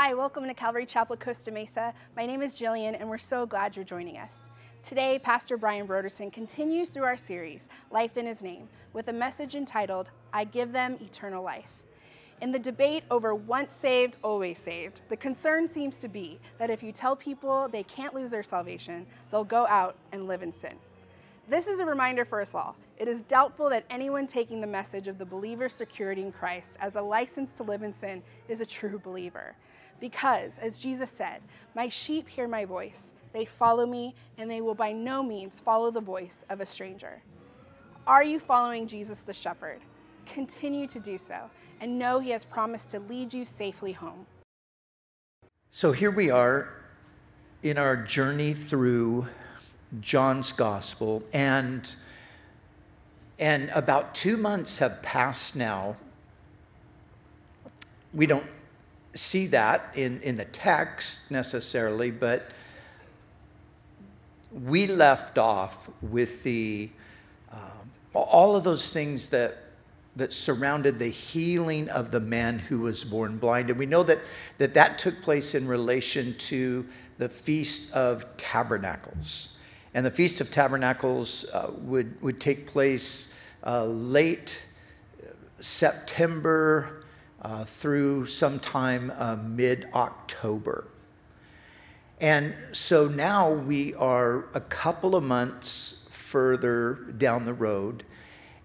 Hi, welcome to Calvary Chapel Costa Mesa. My name is Jillian, and we're so glad you're joining us. Today, Pastor Brian Broderson continues through our series, Life in His Name, with a message entitled, I Give Them Eternal Life. In the debate over once saved, always saved, the concern seems to be that if you tell people they can't lose their salvation, they'll go out and live in sin. This is a reminder for us all. It is doubtful that anyone taking the message of the believer's security in Christ as a license to live in sin is a true believer. Because, as Jesus said, My sheep hear my voice, they follow me, and they will by no means follow the voice of a stranger. Are you following Jesus the shepherd? Continue to do so, and know he has promised to lead you safely home. So here we are in our journey through John's gospel, and, and about two months have passed now. We don't see that in, in the text necessarily, but we left off with the um, all of those things that that surrounded the healing of the man who was born blind. And we know that that, that took place in relation to the feast of tabernacles. And the feast of tabernacles uh, would would take place uh, late september uh, through sometime uh, mid October. And so now we are a couple of months further down the road,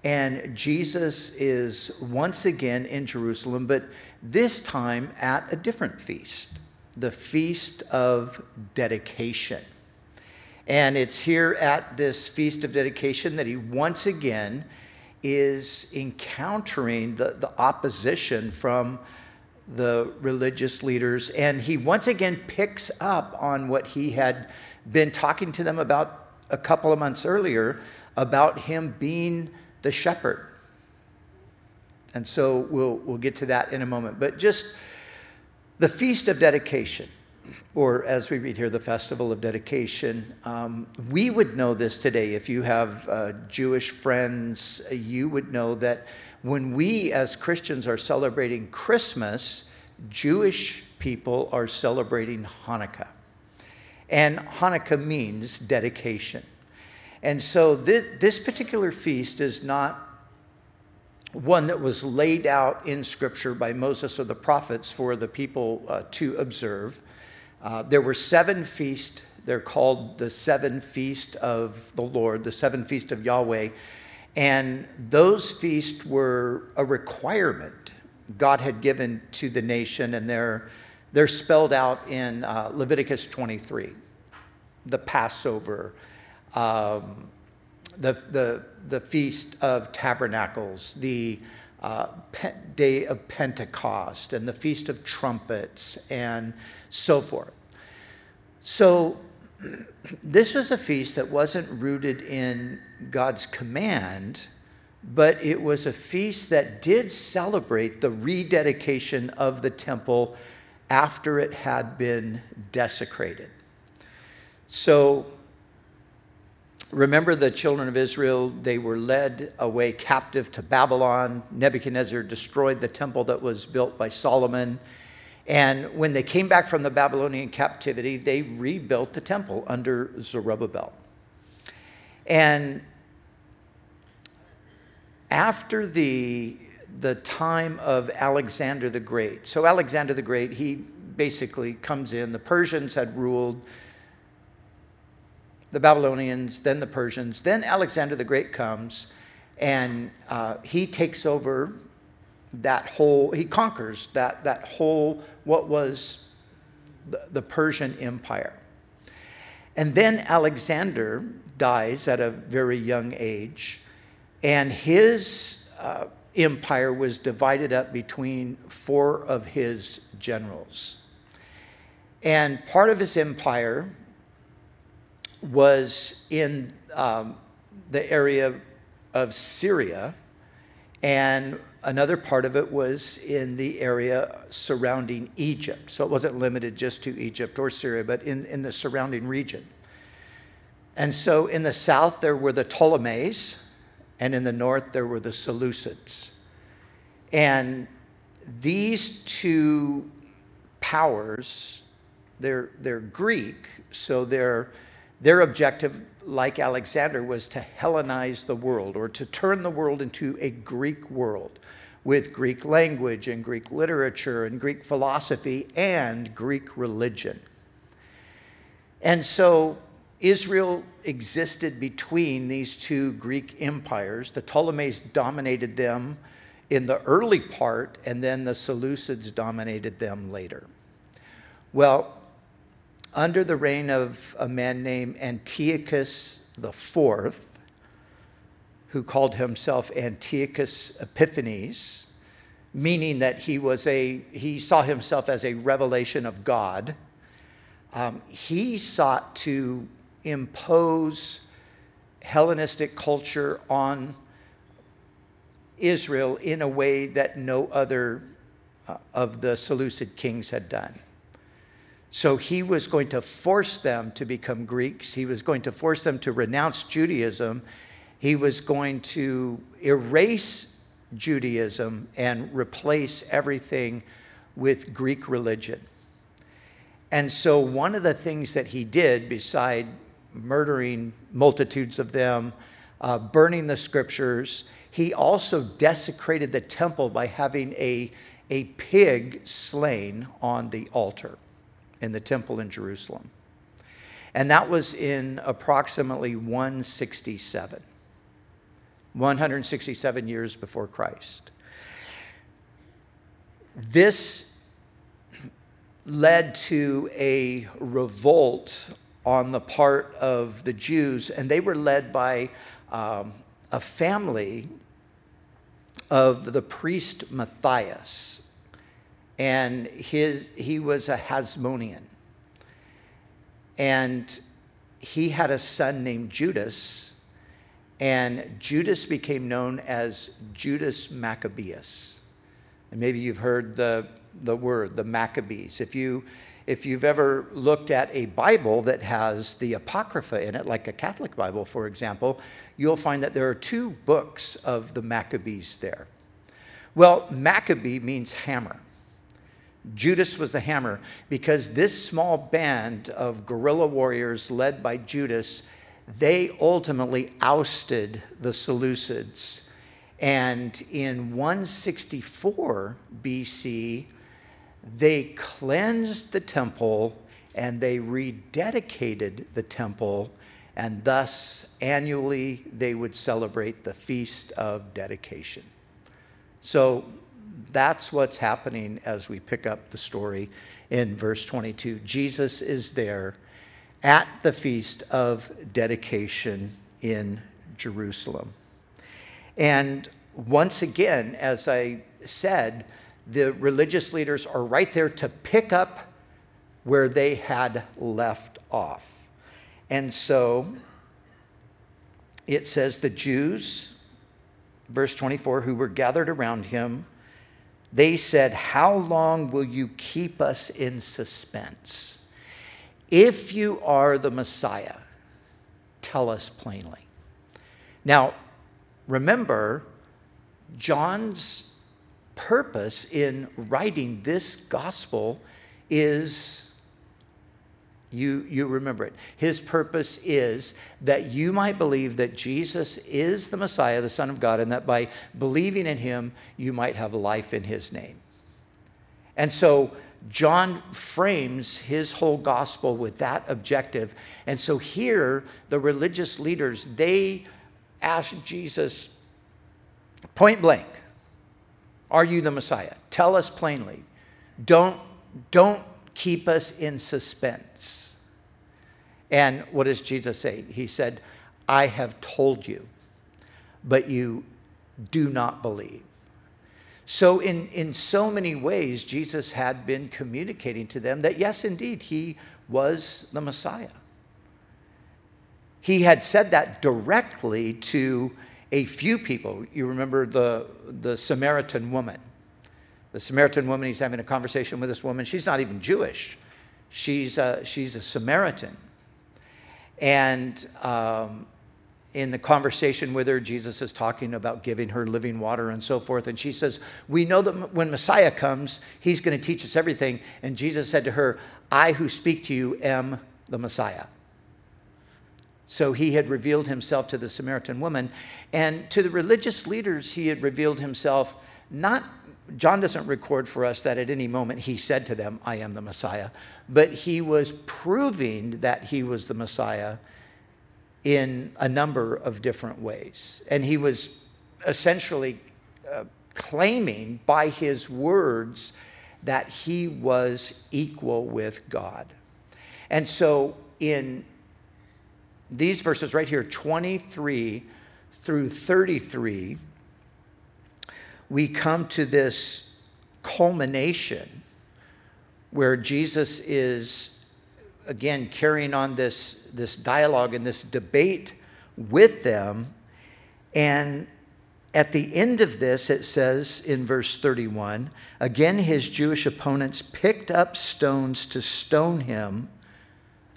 and Jesus is once again in Jerusalem, but this time at a different feast, the Feast of Dedication. And it's here at this Feast of Dedication that he once again is encountering the, the opposition from the religious leaders. And he once again picks up on what he had been talking to them about a couple of months earlier about him being the shepherd. And so we'll, we'll get to that in a moment. But just the Feast of Dedication or as we read here, the Festival of Dedication. Um, we would know this today. If you have uh, Jewish friends, you would know that when we as Christians are celebrating Christmas, Jewish people are celebrating Hanukkah. And Hanukkah means dedication. And so this, this particular feast is not one that was laid out in Scripture by Moses or the prophets for the people uh, to observe. Uh, there were seven feasts. They're called the seven feasts of the Lord, the seven feasts of Yahweh. And those feasts were a requirement God had given to the nation, and they're, they're spelled out in uh, Leviticus 23 the Passover, um, the, the, the Feast of Tabernacles, the uh, Day of Pentecost, and the Feast of Trumpets, and so forth. So, this was a feast that wasn't rooted in God's command, but it was a feast that did celebrate the rededication of the temple after it had been desecrated. So, remember the children of Israel, they were led away captive to Babylon. Nebuchadnezzar destroyed the temple that was built by Solomon and when they came back from the Babylonian captivity, they rebuilt the temple under Zerubbabel. And after the, the time of Alexander the Great, so Alexander the Great, he basically comes in. The Persians had ruled, the Babylonians, then the Persians, then Alexander the Great comes, and uh, he takes over that whole, he conquers that, that whole, what was the, the Persian Empire. And then Alexander dies at a very young age, and his uh, empire was divided up between four of his generals. And part of his empire was in um, the area of Syria, and Another part of it was in the area surrounding Egypt. So it wasn't limited just to Egypt or Syria, but in, in the surrounding region. And so in the south, there were the Ptolemies, and in the north, there were the Seleucids. And these two powers, they're, they're Greek, so their, their objective, like Alexander, was to Hellenize the world or to turn the world into a Greek world with Greek language and Greek literature and Greek philosophy and Greek religion. And so Israel existed between these two Greek empires. The Ptolemies dominated them in the early part, and then the Seleucids dominated them later. Well, under the reign of a man named Antiochus IV, who called himself Antiochus Epiphanes, meaning that he was a he saw himself as a revelation of God. Um, he sought to impose Hellenistic culture on Israel in a way that no other uh, of the Seleucid kings had done. So he was going to force them to become Greeks. He was going to force them to renounce Judaism. He was going to erase Judaism and replace everything with Greek religion. And so, one of the things that he did, beside murdering multitudes of them, uh, burning the scriptures, he also desecrated the temple by having a, a pig slain on the altar in the temple in Jerusalem. And that was in approximately 167, 167 years before Christ. This led to a revolt on the part of the Jews, and they were led by um, a family of the priest Matthias. And his, he was a Hasmonean. And he had a son named Judas. And Judas became known as Judas Maccabeus. And maybe you've heard the, the word, the Maccabees. If you if you've ever looked at a Bible that has the Apocrypha in it, like a Catholic Bible, for example, you'll find that there are two books of the Maccabees there. Well, Maccabee means hammer. Judas was the hammer because this small band of guerrilla warriors led by Judas, they ultimately ousted the Seleucids. And in 164 BC, they cleansed the temple and they rededicated the temple, and thus annually they would celebrate the Feast of Dedication. So that's what's happening as we pick up the story in verse 22. Jesus is there at the Feast of Dedication in Jerusalem. And once again, as I said, the religious leaders are right there to pick up where they had left off. And so it says the Jews, verse 24, who were gathered around him, they said, How long will you keep us in suspense? If you are the Messiah, tell us plainly. Now, remember, John's purpose in writing this gospel is you, you remember it. His purpose is that you might believe that Jesus is the Messiah, the Son of God, and that by believing in him, you might have life in his name. And so John frames his whole gospel with that objective. And so here, the religious leaders, they ask Jesus point blank, are you the Messiah? Tell us plainly. Don't, don't keep us in suspense. And what does Jesus say? He said, I have told you, but you do not believe. So, in, in so many ways, Jesus had been communicating to them that, yes, indeed, he was the Messiah. He had said that directly to a few people. You remember the, the Samaritan woman. The Samaritan woman, he's having a conversation with this woman. She's not even Jewish, she's a, she's a Samaritan. And um, in the conversation with her, Jesus is talking about giving her living water and so forth. And she says, We know that when Messiah comes, he's going to teach us everything. And Jesus said to her, I who speak to you am the Messiah. So he had revealed himself to the Samaritan woman. And to the religious leaders, he had revealed himself not, John doesn't record for us that at any moment he said to them, I am the Messiah, but he was proving that he was the Messiah in a number of different ways. And he was essentially uh, claiming by his words that he was equal with God. And so in these verses right here, 23 through 33, we come to this culmination where Jesus is again, carrying on this, this dialogue and this debate with them. And at the end of this, it says in verse 31 again, his Jewish opponents picked up stones to stone him.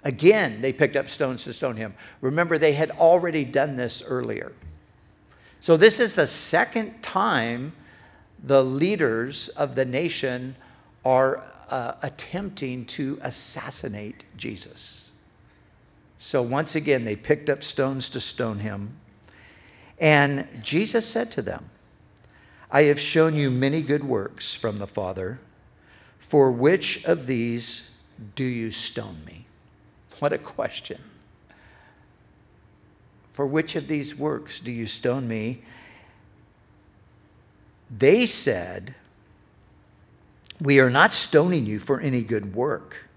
Again, they picked up stones to stone him. Remember, they had already done this earlier. So, this is the second time the leaders of the nation are uh, attempting to assassinate Jesus. So once again, they picked up stones to stone him. And Jesus said to them, I have shown you many good works from the Father. For which of these do you stone me? What a question. For which of these works do you stone me? They said, we are not stoning you for any good work,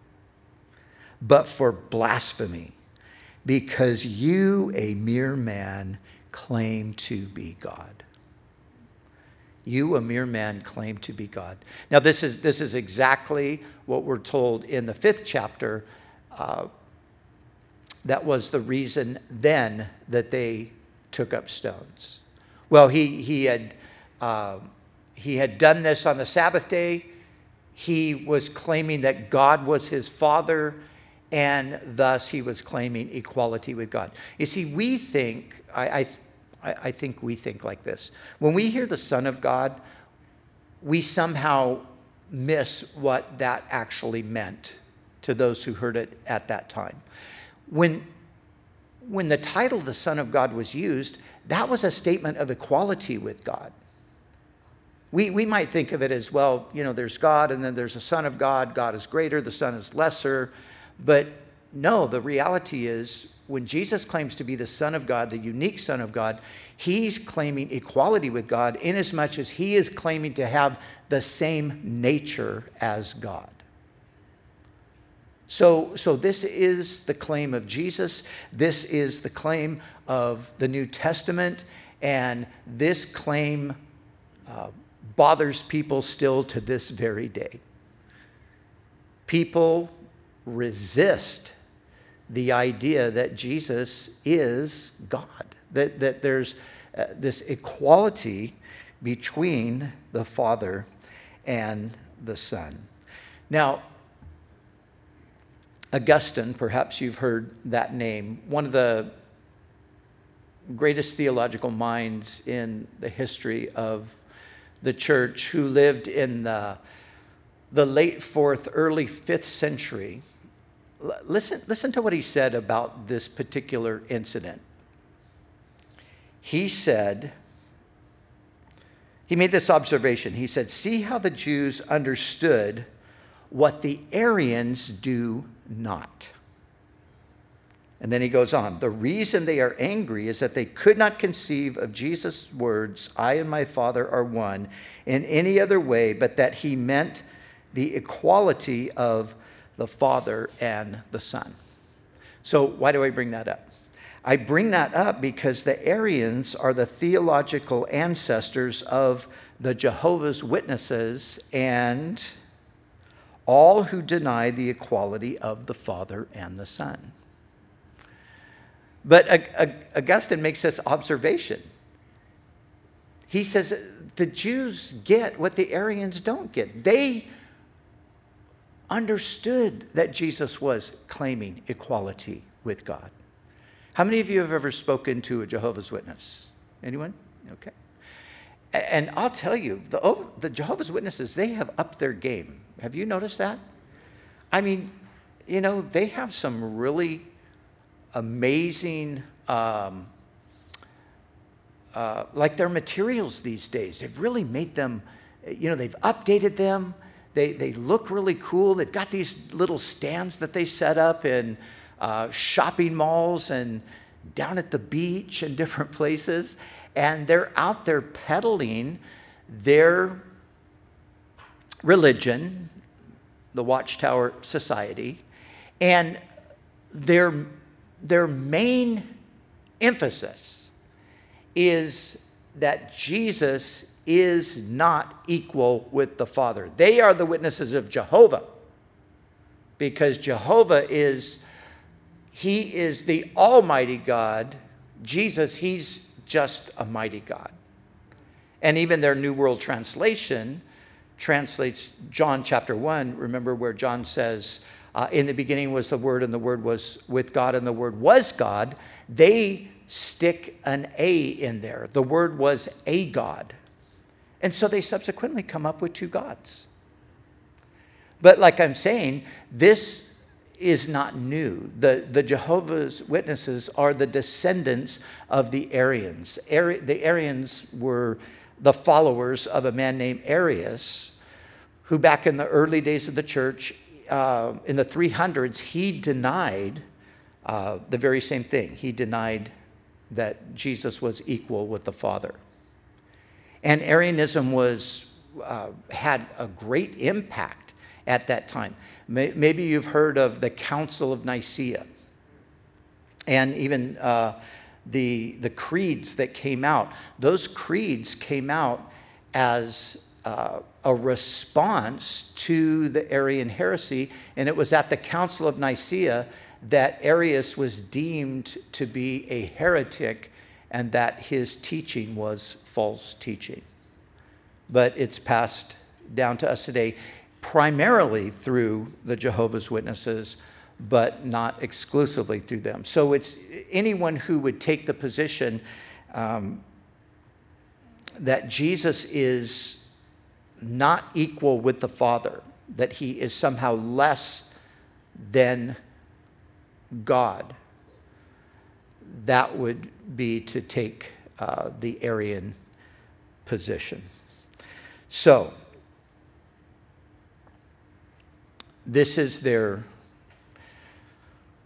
but for blasphemy, because you, a mere man, claim to be God. You, a mere man, claim to be God. Now, this is, this is exactly what we're told in the fifth chapter. Uh, that was the reason then that they took up stones. Well, he, he, had, uh, he had done this on the Sabbath day he was claiming that God was his father, and thus he was claiming equality with God. You see, we think, I, I, I think we think like this. When we hear the Son of God, we somehow miss what that actually meant to those who heard it at that time. When, when the title the Son of God was used, that was a statement of equality with God. We, we might think of it as well, you know, there's God and then there's a Son of God. God is greater, the Son is lesser. But no, the reality is when Jesus claims to be the Son of God, the unique Son of God, he's claiming equality with God inasmuch as he is claiming to have the same nature as God. So, so this is the claim of Jesus. This is the claim of the New Testament. And this claim uh, bothers people still to this very day. People resist the idea that Jesus is God, that, that there's uh, this equality between the Father and the Son. Now, Augustine, perhaps you've heard that name, one of the greatest theological minds in the history of the church who lived in the, the late fourth, early fifth century. listen, listen to what he said about this particular incident. He said, he made this observation. He said, See how the Jews understood what the Arians do not. And then he goes on The reason they are angry is that they could not conceive of Jesus' words, I and my Father are one, in any other way but that he meant the equality of the Father and the Son. So, why do I bring that up? I bring that up because the Arians are the theological ancestors of the Jehovah's Witnesses and all who deny the equality of the Father and the Son. But Augustine makes this observation. He says the Jews get what the Arians don't get. They understood that Jesus was claiming equality with God. How many of you have ever spoken to a Jehovah's Witness? Anyone? Okay. And I'll tell you, the, the Jehovah's Witnesses, they have upped their game. Have you noticed that? I mean, you know, they have some really amazing, um, uh, like their materials these days. They've really made them, you know, they've updated them. They, they look really cool. They've got these little stands that they set up in uh, shopping malls and down at the beach and different places. And they're out there peddling their religion, the Watchtower Society, and their, their main emphasis is that Jesus is not equal with the Father. They are the witnesses of Jehovah because Jehovah is he is the almighty God. Jesus, he's just a mighty God. And even their New World Translation translates John chapter 1. Remember where John says, uh, In the beginning was the Word, and the Word was with God, and the Word was God. They stick an A in there. The Word was a God. And so they subsequently come up with two gods. But like I'm saying, this is not new. The, the Jehovah's Witnesses are the descendants of the Arians. Ari, the Arians were the followers of a man named Arius, who back in the early days of the church, uh, in the 300s, he denied uh, the very same thing. He denied that Jesus was equal with the Father. And Arianism was, uh, had a great impact at that time. Maybe you've heard of the Council of Nicaea and even uh, the, the creeds that came out. Those creeds came out as uh, a response to the Arian heresy, and it was at the Council of Nicaea that Arius was deemed to be a heretic and that his teaching was false teaching. But it's passed down to us today primarily through the Jehovah's Witnesses, but not exclusively through them. So it's anyone who would take the position um, that Jesus is not equal with the Father, that he is somehow less than God, that would be to take uh, the Arian position. So, this is their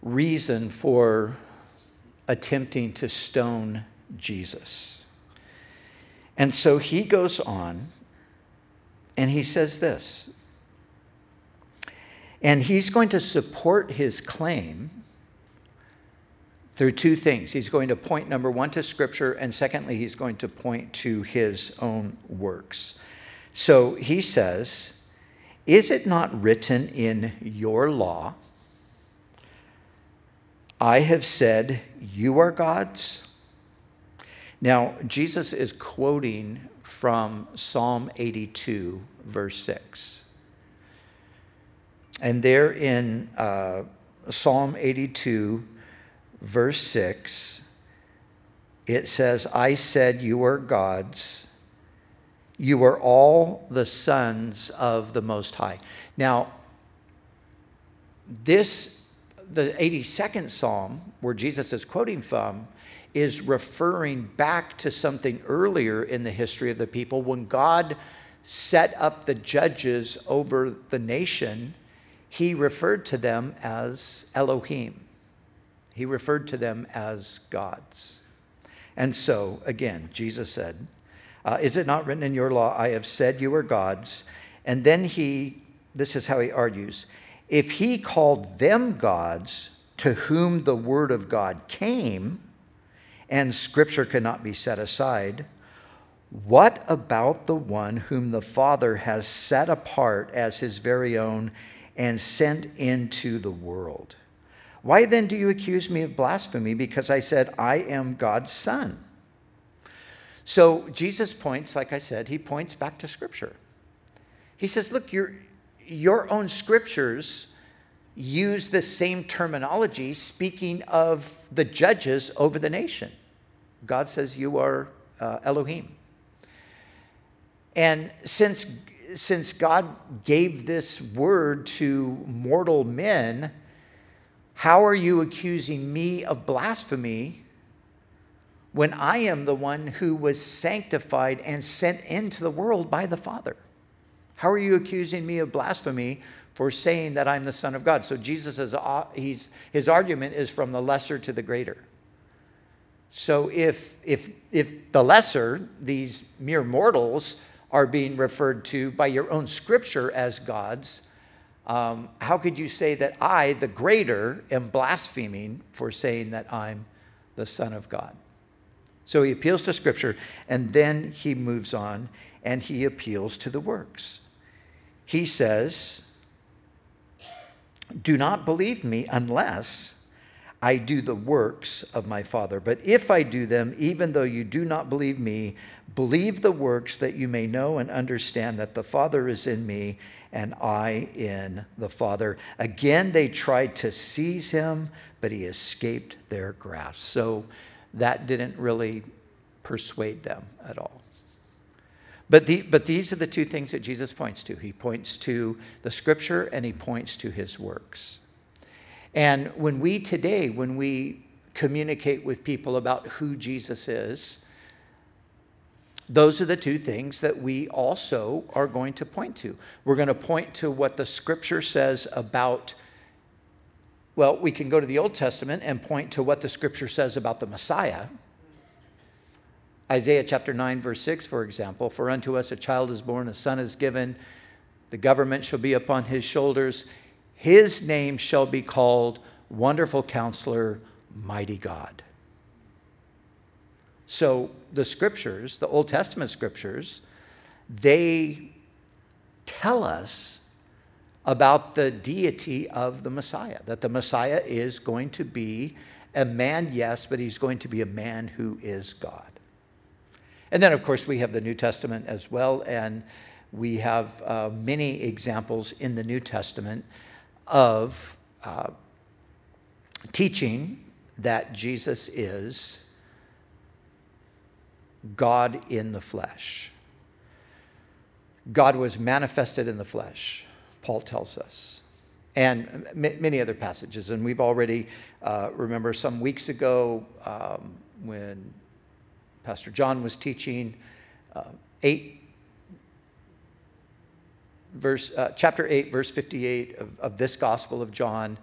reason for attempting to stone Jesus. And so he goes on and he says this. And he's going to support his claim through two things. He's going to point, number one, to Scripture, and secondly, he's going to point to his own works. So he says, is it not written in your law? I have said, You are gods? Now, Jesus is quoting from Psalm 82, verse 6. And there in uh, Psalm 82, verse 6, it says, I said, You are gods you are all the sons of the Most High. Now, this, the 82nd Psalm, where Jesus is quoting from, is referring back to something earlier in the history of the people when God set up the judges over the nation. He referred to them as Elohim. He referred to them as gods. And so, again, Jesus said, uh, Is it not written in your law, I have said you are gods? And then he, this is how he argues if he called them gods to whom the word of God came, and scripture cannot be set aside, what about the one whom the Father has set apart as his very own and sent into the world? Why then do you accuse me of blasphemy because I said, I am God's son? So Jesus points, like I said, he points back to Scripture. He says, Look, your, your own scriptures use the same terminology speaking of the judges over the nation. God says, You are uh, Elohim. And since, since God gave this word to mortal men, how are you accusing me of blasphemy when I am the one who was sanctified and sent into the world by the Father? How are you accusing me of blasphemy for saying that I'm the Son of God? So Jesus is, uh, he's, his argument is from the lesser to the greater. So if, if, if the lesser, these mere mortals, are being referred to by your own scripture as gods, um, how could you say that I, the greater, am blaspheming for saying that I'm the Son of God? So he appeals to scripture and then he moves on and he appeals to the works. He says, Do not believe me unless I do the works of my Father. But if I do them, even though you do not believe me, believe the works that you may know and understand that the Father is in me and I in the Father. Again, they tried to seize him, but he escaped their grasp. So that didn't really persuade them at all. But, the, but these are the two things that Jesus points to. He points to the scripture and he points to his works. And when we today, when we communicate with people about who Jesus is, those are the two things that we also are going to point to. We're going to point to what the scripture says about, well, we can go to the Old Testament and point to what the scripture says about the Messiah. Isaiah chapter 9, verse 6, for example For unto us a child is born, a son is given, the government shall be upon his shoulders. His name shall be called Wonderful Counselor, Mighty God. So the scriptures, the Old Testament scriptures, they tell us about the deity of the Messiah, that the Messiah is going to be a man, yes, but he's going to be a man who is God. And then, of course, we have the New Testament as well, and we have uh, many examples in the New Testament of uh, teaching that Jesus is God in the flesh. God was manifested in the flesh, Paul tells us, and m- many other passages. And we've already, uh, remember some weeks ago um, when Pastor John was teaching, uh, 8 verse, uh, chapter 8, verse 58 of, of this Gospel of John,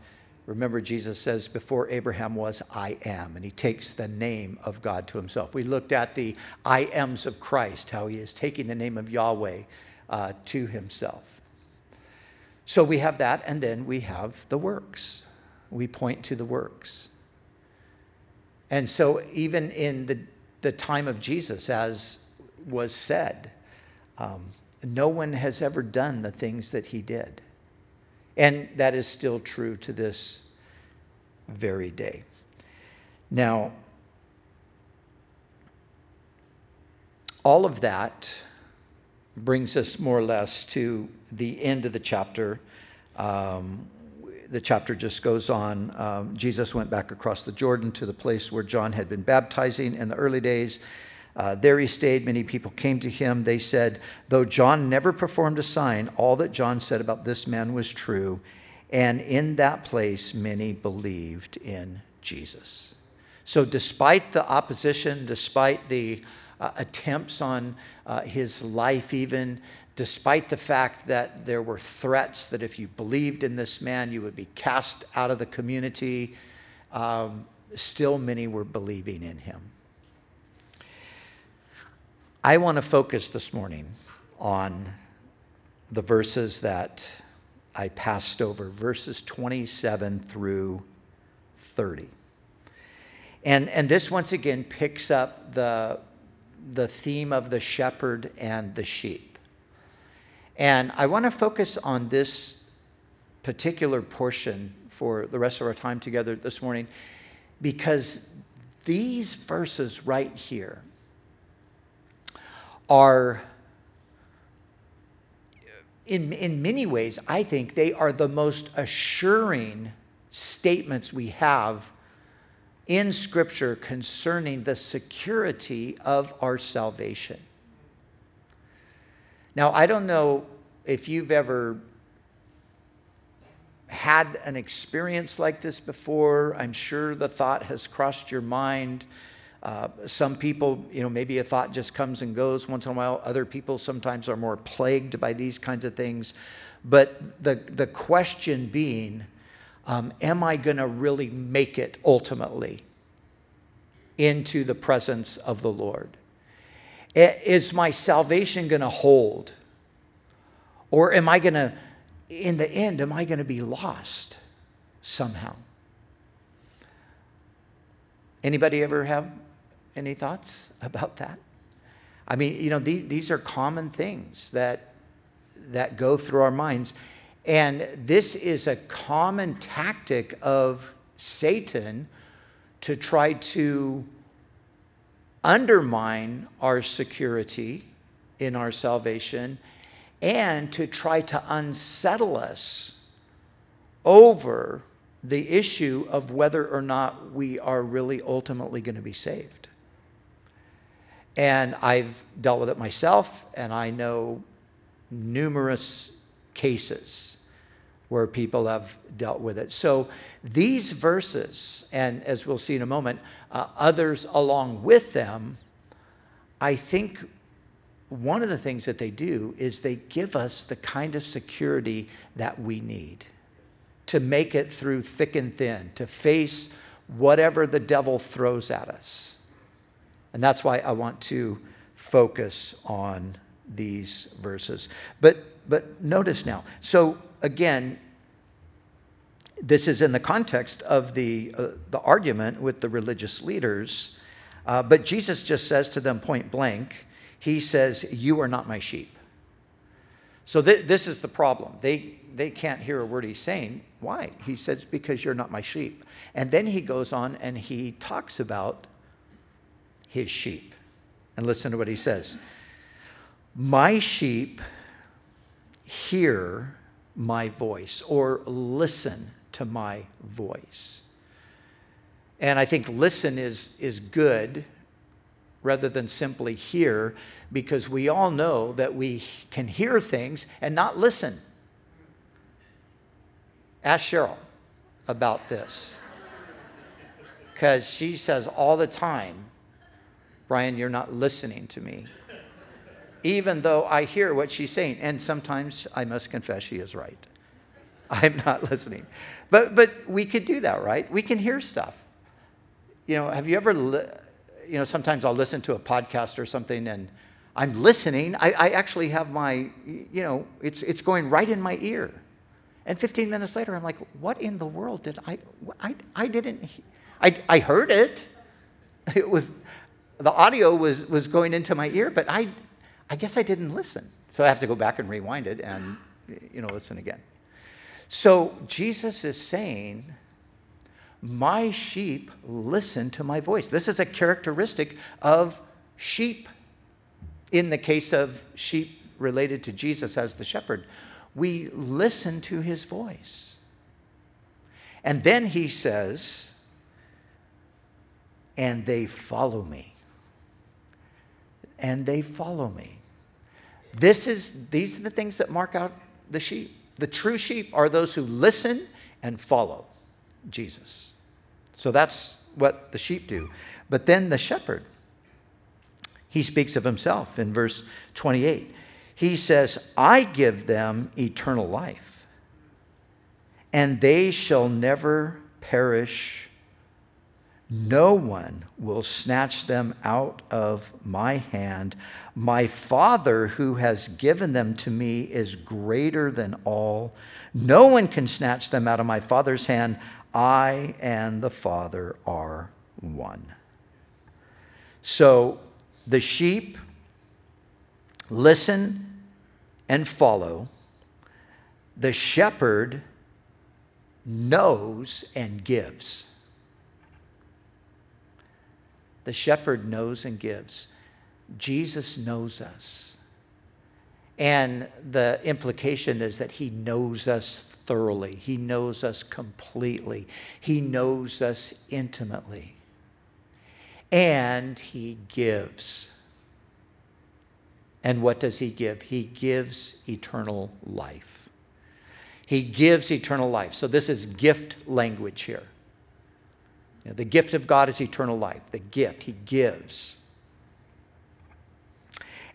remember Jesus says, Before Abraham was, I am. And he takes the name of God to himself. We looked at the I ams of Christ, how he is taking the name of Yahweh uh, to himself. So we have that, and then we have the works. We point to the works. And so, even in the, the time of Jesus, as was said, um, no one has ever done the things that he did. And that is still true to this very day. Now, all of that brings us more or less to the end of the chapter. Um, the chapter just goes on. Um, Jesus went back across the Jordan to the place where John had been baptizing in the early days. Uh, there he stayed. Many people came to him. They said, Though John never performed a sign, all that John said about this man was true. And in that place, many believed in Jesus. So, despite the opposition, despite the uh, attempts on uh, his life, even despite the fact that there were threats that if you believed in this man, you would be cast out of the community, um, still many were believing in him. I want to focus this morning on the verses that I passed over, verses 27 through 30. And, and this once again picks up the, the theme of the shepherd and the sheep. And I want to focus on this particular portion for the rest of our time together this morning because these verses right here are in, in many ways, I think they are the most assuring statements we have in Scripture concerning the security of our salvation. Now, I don't know if you've ever had an experience like this before. I'm sure the thought has crossed your mind. Uh, some people, you know, maybe a thought just comes and goes once in a while. Other people sometimes are more plagued by these kinds of things. But the, the question being, um, am I going to really make it ultimately into the presence of the Lord? Is my salvation going to hold? Or am I going to, in the end, am I going to be lost somehow? Anybody ever have any thoughts about that? I mean, you know, these, these are common things that, that go through our minds. And this is a common tactic of Satan to try to undermine our security in our salvation and to try to unsettle us over the issue of whether or not we are really ultimately going to be saved. And I've dealt with it myself, and I know numerous cases where people have dealt with it. So these verses, and as we'll see in a moment, uh, others along with them, I think one of the things that they do is they give us the kind of security that we need to make it through thick and thin, to face whatever the devil throws at us. And that's why I want to focus on these verses. But but notice now. So again, this is in the context of the, uh, the argument with the religious leaders. Uh, but Jesus just says to them point blank, He says, You are not my sheep. So th- this is the problem. They, they can't hear a word he's saying. Why? He says, Because you're not my sheep. And then he goes on and he talks about his sheep. And listen to what he says My sheep hear my voice or listen to my voice. And I think listen is, is good rather than simply hear because we all know that we can hear things and not listen. Ask Cheryl about this because she says all the time, Brian, you're not listening to me even though I hear what she's saying. And sometimes I must confess she is right. I'm not listening. But, but we could do that, right? We can hear stuff. You know, have you ever, li- you know, sometimes I'll listen to a podcast or something and I'm listening. I, I actually have my, you know, it's, it's going right in my ear. And 15 minutes later, I'm like, what in the world did I, I, I didn't, I, I heard it. It was, the audio was, was going into my ear, but I, I guess I didn't listen. So I have to go back and rewind it and, you know, listen again. So Jesus is saying, My sheep listen to my voice. This is a characteristic of sheep. In the case of sheep related to Jesus as the shepherd, we listen to his voice. And then he says, and they follow me. And they follow me. This is, these are the things that mark out the sheep. The true sheep are those who listen and follow Jesus. So that's what the sheep do. But then the shepherd, he speaks of himself in verse 28. He says, I give them eternal life, and they shall never perish no one will snatch them out of my hand. My Father, who has given them to me, is greater than all. No one can snatch them out of my Father's hand. I and the Father are one. So the sheep listen and follow. The shepherd knows and gives. The shepherd knows and gives. Jesus knows us. And the implication is that he knows us thoroughly, he knows us completely, he knows us intimately. And he gives. And what does he give? He gives eternal life. He gives eternal life. So this is gift language here. You know, the gift of God is eternal life. The gift, he gives.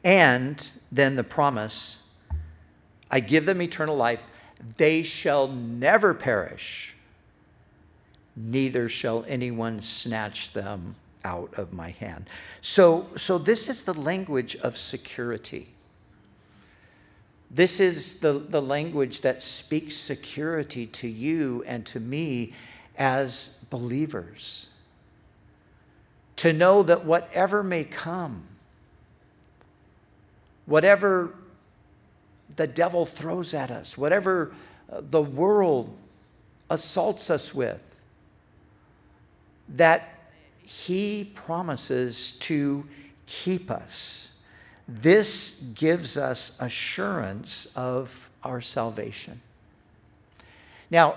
And then the promise I give them eternal life. They shall never perish, neither shall anyone snatch them out of my hand. So, so this is the language of security. This is the, the language that speaks security to you and to me as believers. To know that whatever may come, whatever the devil throws at us, whatever uh, the world assaults us with, that he promises to keep us. This gives us assurance of our salvation. Now,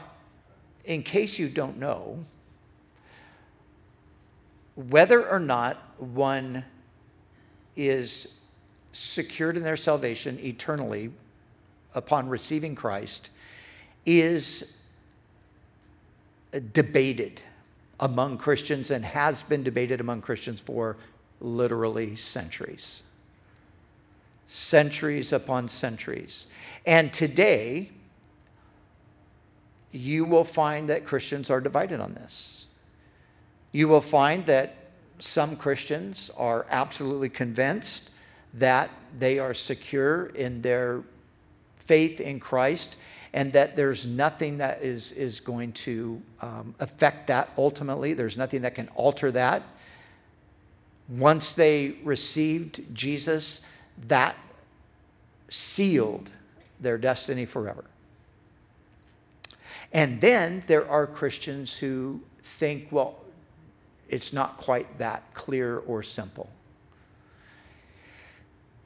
in case you don't know, whether or not one is secured in their salvation eternally upon receiving Christ is debated among Christians and has been debated among Christians for literally centuries. Centuries upon centuries. And today, you will find that Christians are divided on this. You will find that some Christians are absolutely convinced that they are secure in their faith in Christ and that there's nothing that is, is going to um, affect that ultimately. There's nothing that can alter that. Once they received Jesus, that sealed their destiny forever. And then there are Christians who think, well, it's not quite that clear or simple.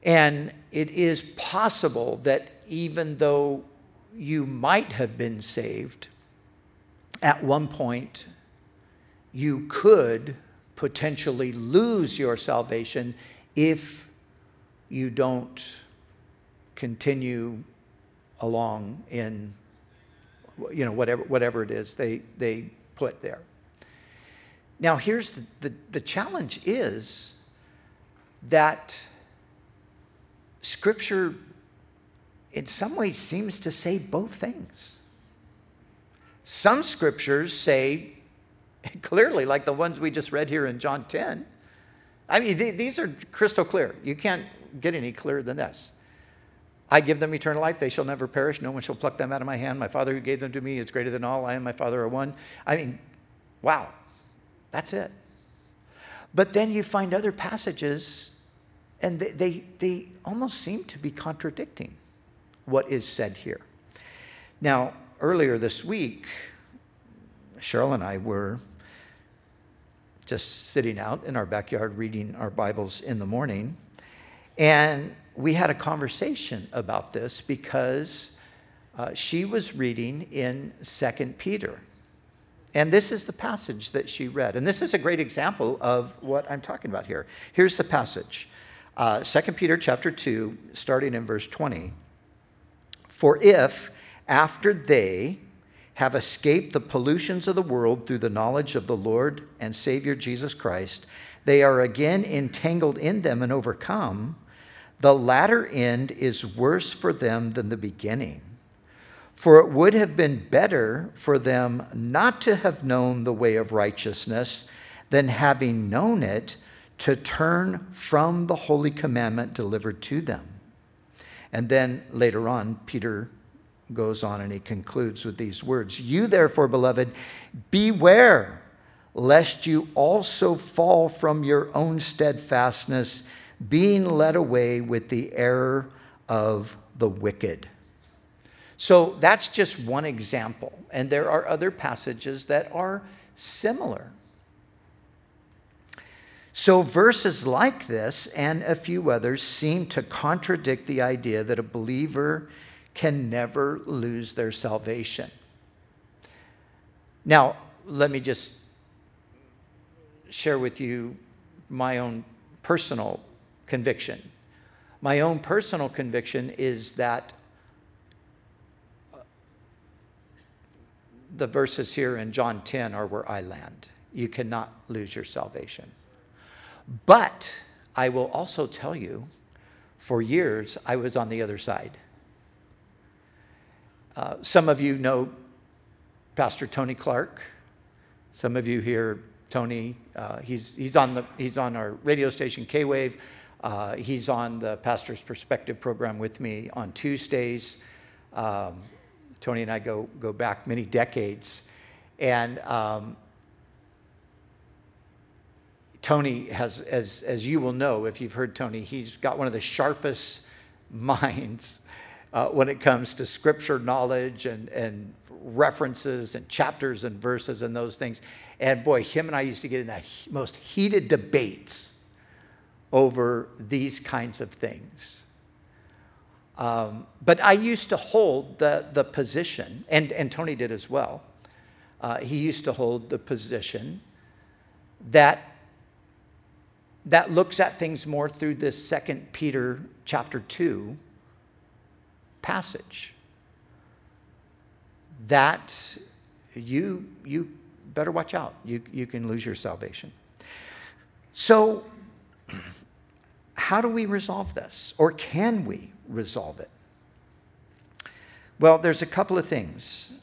And it is possible that even though you might have been saved, at one point you could potentially lose your salvation if you don't continue along in you know whatever whatever it is they they put there now here's the, the, the challenge is that Scripture, in some ways, seems to say both things. Some scriptures say clearly, like the ones we just read here in John 10. I mean, these are crystal clear. You can't get any clearer than this. I give them eternal life. They shall never perish. No one shall pluck them out of my hand. My Father who gave them to me is greater than all. I and my Father are one. I mean, wow, that's it. But then you find other passages and they, they, they almost seem to be contradicting what is said here. Now, earlier this week, Cheryl and I were just sitting out in our backyard reading our Bibles in the morning. And we had a conversation about this because uh, she was reading in Second Peter. And this is the passage that she read. And this is a great example of what I'm talking about here. Here's the passage uh, 2 Peter chapter 2, starting in verse 20. For if, after they have escaped the pollutions of the world through the knowledge of the Lord and Savior Jesus Christ, they are again entangled in them and overcome, the latter end is worse for them than the beginning. For it would have been better for them not to have known the way of righteousness than having known it to turn from the holy commandment delivered to them. And then later on, Peter goes on and he concludes with these words You, therefore, beloved, beware lest you also fall from your own steadfastness, being led away with the error of the wicked. So that's just one example. And there are other passages that are similar. So, verses like this and a few others seem to contradict the idea that a believer can never lose their salvation. Now, let me just share with you my own personal conviction. My own personal conviction is that the verses here in John 10 are where I land. You cannot lose your salvation. But I will also tell you, for years, I was on the other side. Uh, some of you know Pastor Tony Clark. Some of you hear Tony. Uh, he's, he's, on the, he's on our radio station, K Wave. Uh, he's on the Pastor's Perspective program with me on Tuesdays. Um, Tony and I go, go back many decades. And um, Tony has, as, as you will know if you've heard Tony, he's got one of the sharpest minds uh, when it comes to scripture knowledge and, and references and chapters and verses and those things. And boy, him and I used to get in the most heated debates over these kinds of things. Um, but I used to hold the, the position, and, and Tony did as well. Uh, he used to hold the position that that looks at things more through this second peter chapter 2 passage. That you you better watch out. You, you can lose your salvation. So how do we resolve this? Or can we resolve it well there's a couple of things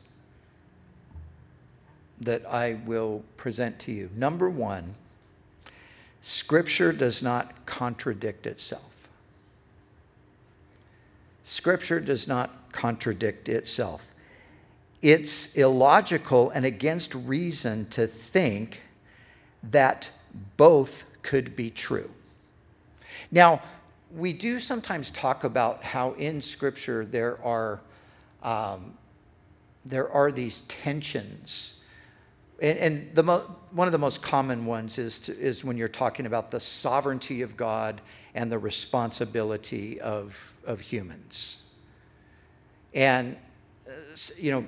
that i will present to you number one Scripture does not contradict itself. Scripture does not contradict itself. It's illogical and against reason to think that both could be true. Now, we do sometimes talk about how in Scripture there are, um, there are these tensions and, and the mo- one of the most common ones is, to, is when you're talking about the sovereignty of God and the responsibility of, of humans. And, uh, you know,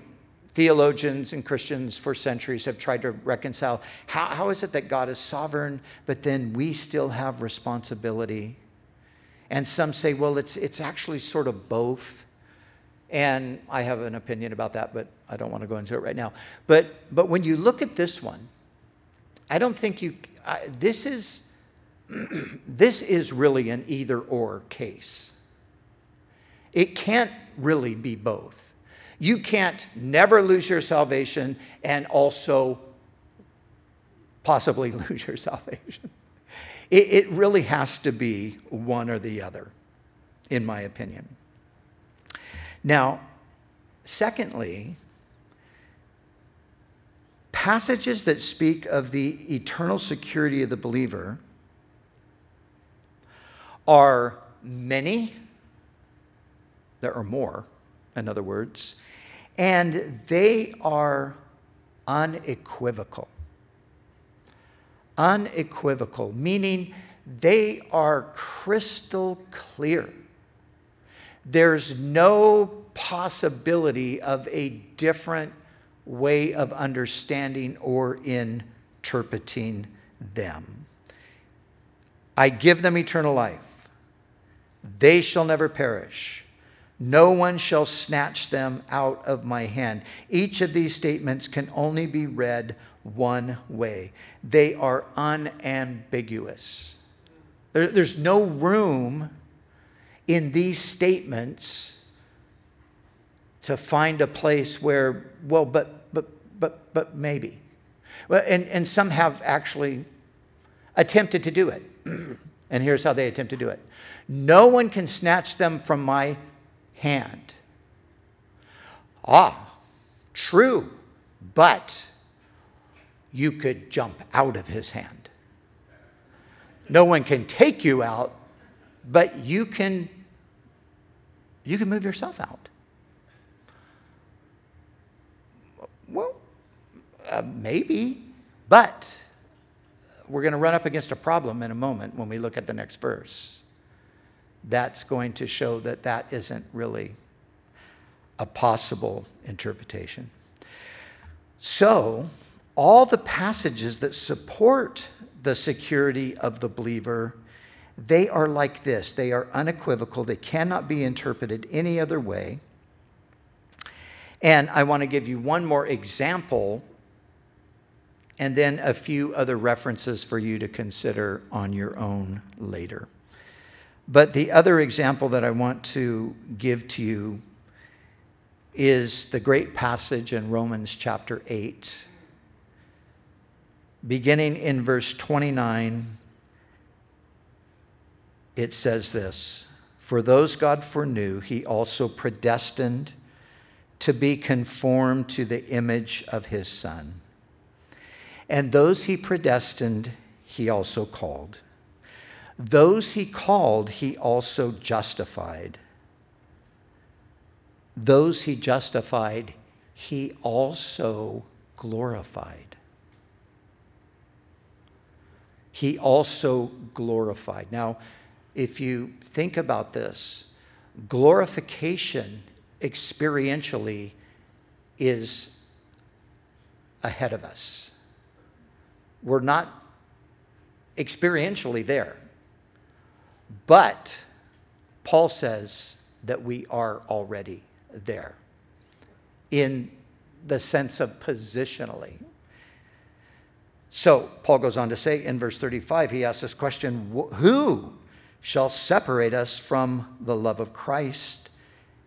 theologians and Christians for centuries have tried to reconcile how, how is it that God is sovereign, but then we still have responsibility? And some say, well, it's, it's actually sort of both. And I have an opinion about that, but I don't want to go into it right now. But, but when you look at this one, I don't think you, I, this is, this is really an either or case. It can't really be both. You can't never lose your salvation and also possibly lose your salvation. It, it really has to be one or the other, in my opinion. Now, secondly, passages that speak of the eternal security of the believer are many, there are more, in other words, and they are unequivocal. Unequivocal, meaning they are crystal clear. There's no possibility of a different way of understanding or interpreting them. I give them eternal life. They shall never perish. No one shall snatch them out of my hand. Each of these statements can only be read one way. They are unambiguous. There, there's no room in these statements to find a place where, well, but, but, but, but maybe. Well, and, and some have actually attempted to do it. and here's how they attempt to do it No one can snatch them from my hand. Ah, true, but you could jump out of his hand. No one can take you out, but you can you can move yourself out. Well, uh, maybe, but we're going to run up against a problem in a moment when we look at the next verse. That's going to show that that isn't really a possible interpretation. So, all the passages that support the security of the believer, they are like this. They are unequivocal. They cannot be interpreted any other way. And I want to give you one more example and then a few other references for you to consider on your own later. But the other example that I want to give to you is the great passage in Romans chapter 8, beginning in verse 29. It says this For those God foreknew, he also predestined to be conformed to the image of his Son. And those he predestined, he also called. Those he called, he also justified. Those he justified, he also glorified. He also glorified. Now, if you think about this, glorification experientially is ahead of us. We're not experientially there. But Paul says that we are already there in the sense of positionally. So Paul goes on to say in verse 35, he asks this question Who shall separate us from the love of Christ?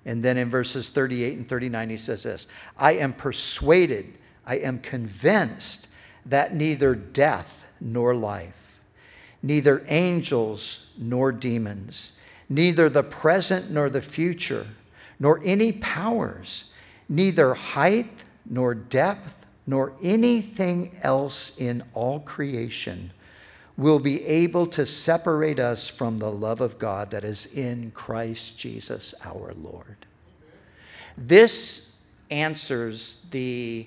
And then in verses 38 and 39, he says this I am persuaded, I am convinced that neither death nor life, neither angels nor demons, neither the present nor the future, nor any powers, neither height nor depth, nor anything else in all creation will be able to separate us from the love of God that is in Christ Jesus our Lord. This answers the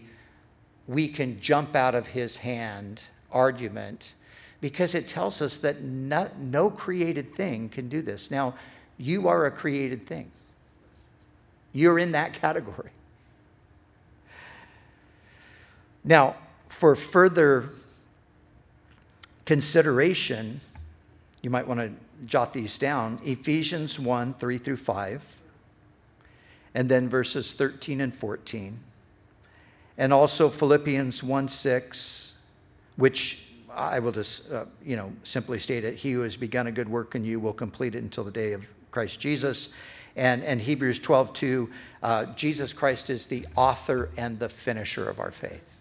we can jump out of his hand argument because it tells us that no, no created thing can do this. Now, you are a created thing, you're in that category. Now, for further consideration, you might want to jot these down Ephesians 1 3 through 5, and then verses 13 and 14 and also Philippians 1 6, which I will just, uh, you know, simply state it. He who has begun a good work in you will complete it until the day of Christ Jesus. And, and Hebrews 12 2, uh, Jesus Christ is the author and the finisher of our faith.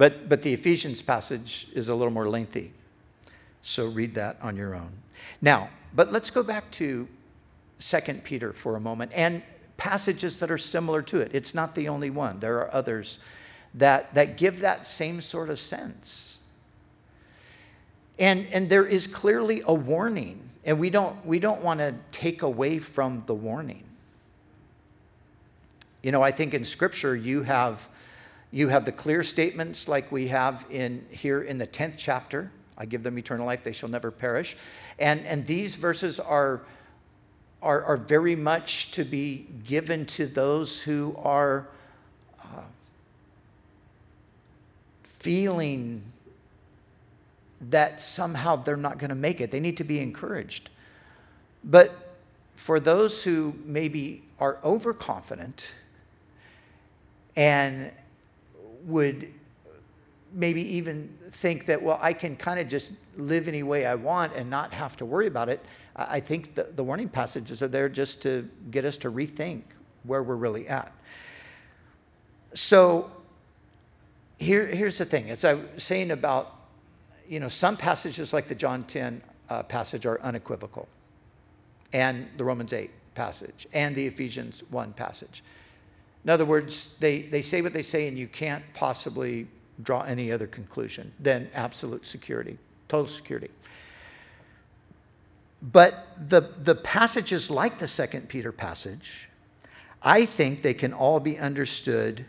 But, but the Ephesians passage is a little more lengthy. So read that on your own. Now, but let's go back to 2 Peter for a moment. And passages that are similar to it. It's not the only one, there are others that, that give that same sort of sense. And, and there is clearly a warning, and we don't, we don't want to take away from the warning. You know, I think in Scripture you have, you have the clear statements like we have in here in the 10th chapter. I give them eternal life, they shall never perish. And, and these verses are are, are very much to be given to those who are uh, feeling that somehow they're not going to make it. They need to be encouraged. But for those who maybe are overconfident and would maybe even think that, well, I can kind of just live any way I want and not have to worry about it, I think the, the warning passages are there just to get us to rethink where we're really at. So here, here's the thing. As I was saying about, you know, some passages like the John 10 uh, passage are unequivocal, and the Romans 8 passage, and the Ephesians 1 passage. In other words, they, they say what they say, and you can't possibly draw any other conclusion than absolute security, total security. But the, the passages like the Second Peter passage, I think they can all be understood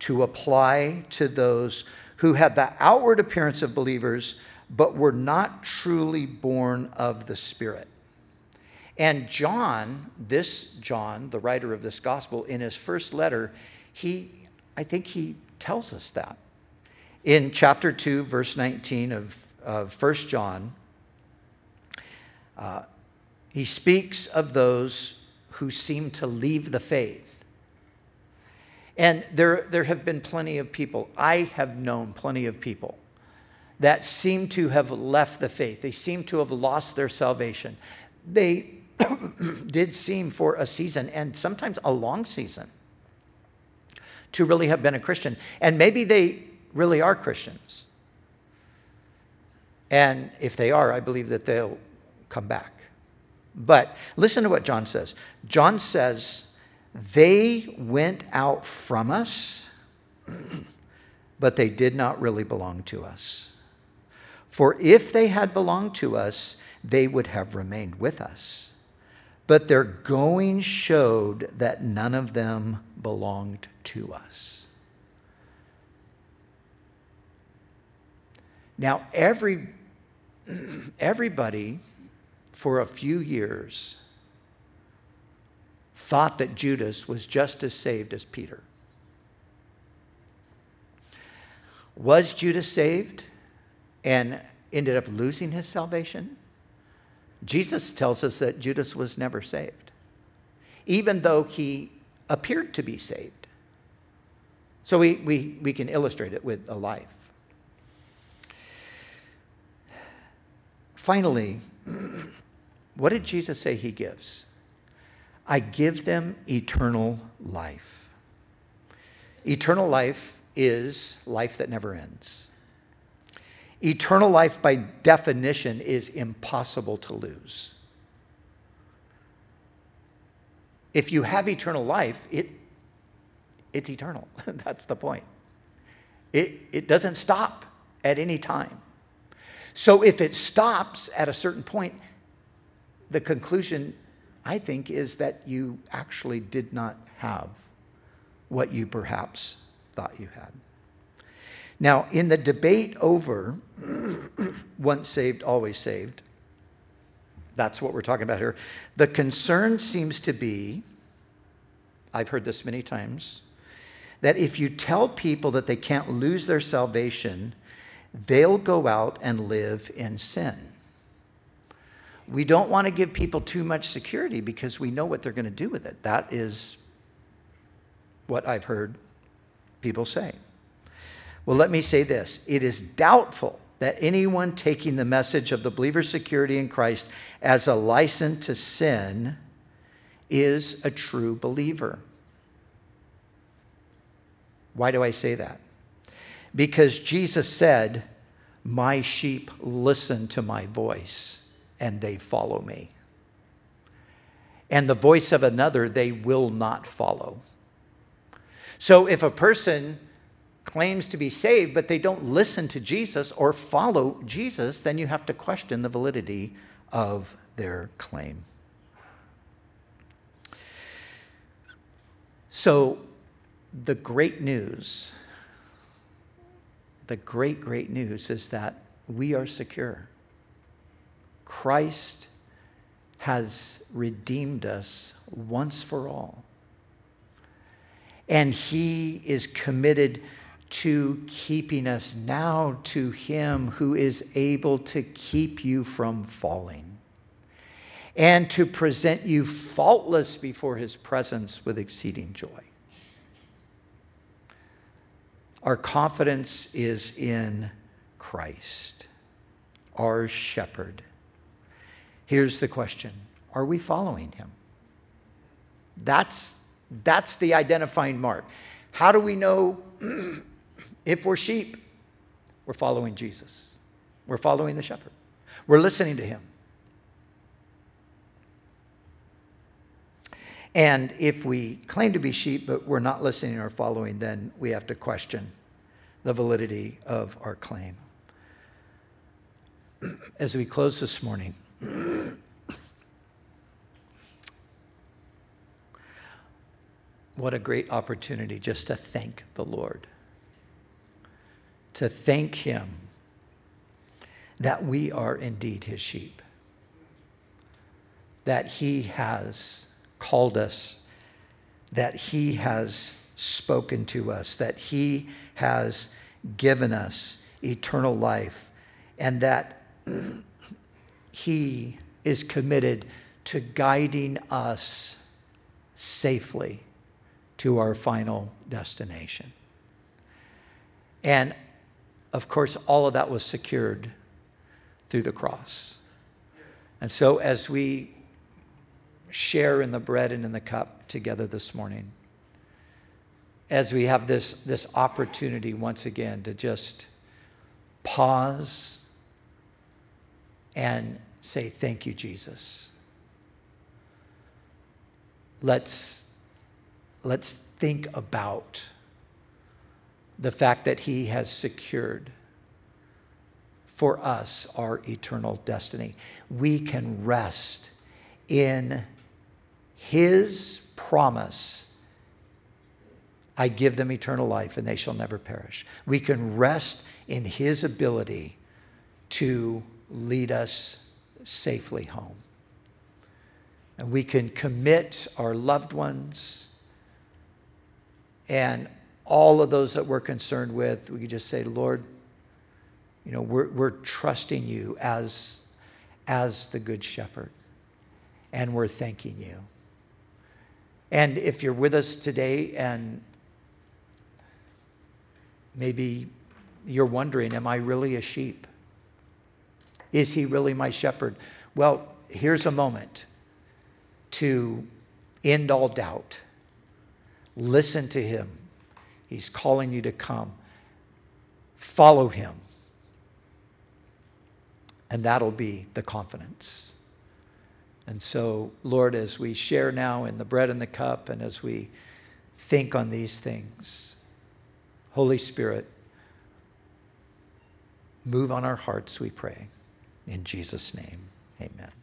to apply to those who had the outward appearance of believers, but were not truly born of the Spirit. And John, this John, the writer of this gospel, in his first letter, he, I think he tells us that. In chapter 2, verse 19 of, of 1 John, uh, he speaks of those who seem to leave the faith. And there, there have been plenty of people, I have known plenty of people that seem to have left the faith. They seem to have lost their salvation. They did seem for a season, and sometimes a long season, to really have been a Christian. And maybe they really are Christians. And if they are, I believe that they'll come back. But listen to what John says. John says, They went out from us, but they did not really belong to us. For if they had belonged to us, they would have remained with us. But their going showed that none of them belonged to us. Now, every, everybody for a few years thought that Judas was just as saved as Peter. Was Judas saved and ended up losing his salvation? Jesus tells us that Judas was never saved, even though he appeared to be saved. So we, we, we can illustrate it with a life. Finally, what did Jesus say he gives? I give them eternal life. Eternal life is life that never ends. Eternal life, by definition, is impossible to lose. If you have eternal life, it, it's eternal. That's the point. It, it doesn't stop at any time. So if it stops at a certain point, the conclusion, I think, is that you actually did not have what you perhaps thought you had. Now, in the debate over once saved, always saved, that's what we're talking about here. The concern seems to be, I've heard this many times, that if you tell people that they can't lose their salvation, they'll go out and live in sin. We don't want to give people too much security because we know what they're going to do with it. That is what I've heard people say. Well, let me say this it is doubtful that anyone taking the message of the believer's security in Christ as a license to sin is a true believer. Why do I say that? Because Jesus said, My sheep listen to my voice and they follow me. And the voice of another they will not follow. So if a person claims to be saved, but they don't listen to Jesus or follow Jesus, then you have to question the validity of their claim. So, the great news the great, great news is that we are secure. Christ has redeemed us once for all. And he is committed to keeping us now to him who is able to keep you from falling and to present you faultless before his presence with exceeding joy. Our confidence is in Christ, our shepherd. Here's the question Are we following him? That's, that's the identifying mark. How do we know if we're sheep? We're following Jesus, we're following the shepherd, we're listening to him. And if we claim to be sheep, but we're not listening or following, then we have to question the validity of our claim. As we close this morning, what a great opportunity just to thank the Lord. To thank Him that we are indeed His sheep, that He has called us, that He has spoken to us, that He has given us eternal life, and that He is committed to guiding us safely to our final destination. And of course, all of that was secured through the cross. And so, as we share in the bread and in the cup together this morning, as we have this, this opportunity once again to just pause and say, Thank you, Jesus. Let's, let's think about the fact that He has secured for us our eternal destiny. We can rest in His promise. I give them eternal life and they shall never perish. We can rest in His ability to lead us safely home. And we can commit our loved ones and all of those that we're concerned with, we can just say, Lord, you know, we're, we're trusting you as, as the good shepherd, and we're thanking you. And if you're with us today and maybe you're wondering, am I really a sheep? Is he really my shepherd? Well, here's a moment to end all doubt. Listen to him. He's calling you to come. Follow him. And that'll be the confidence. And so, Lord, as we share now in the bread and the cup, and as we think on these things, Holy Spirit, move on our hearts, we pray. In Jesus' name, amen.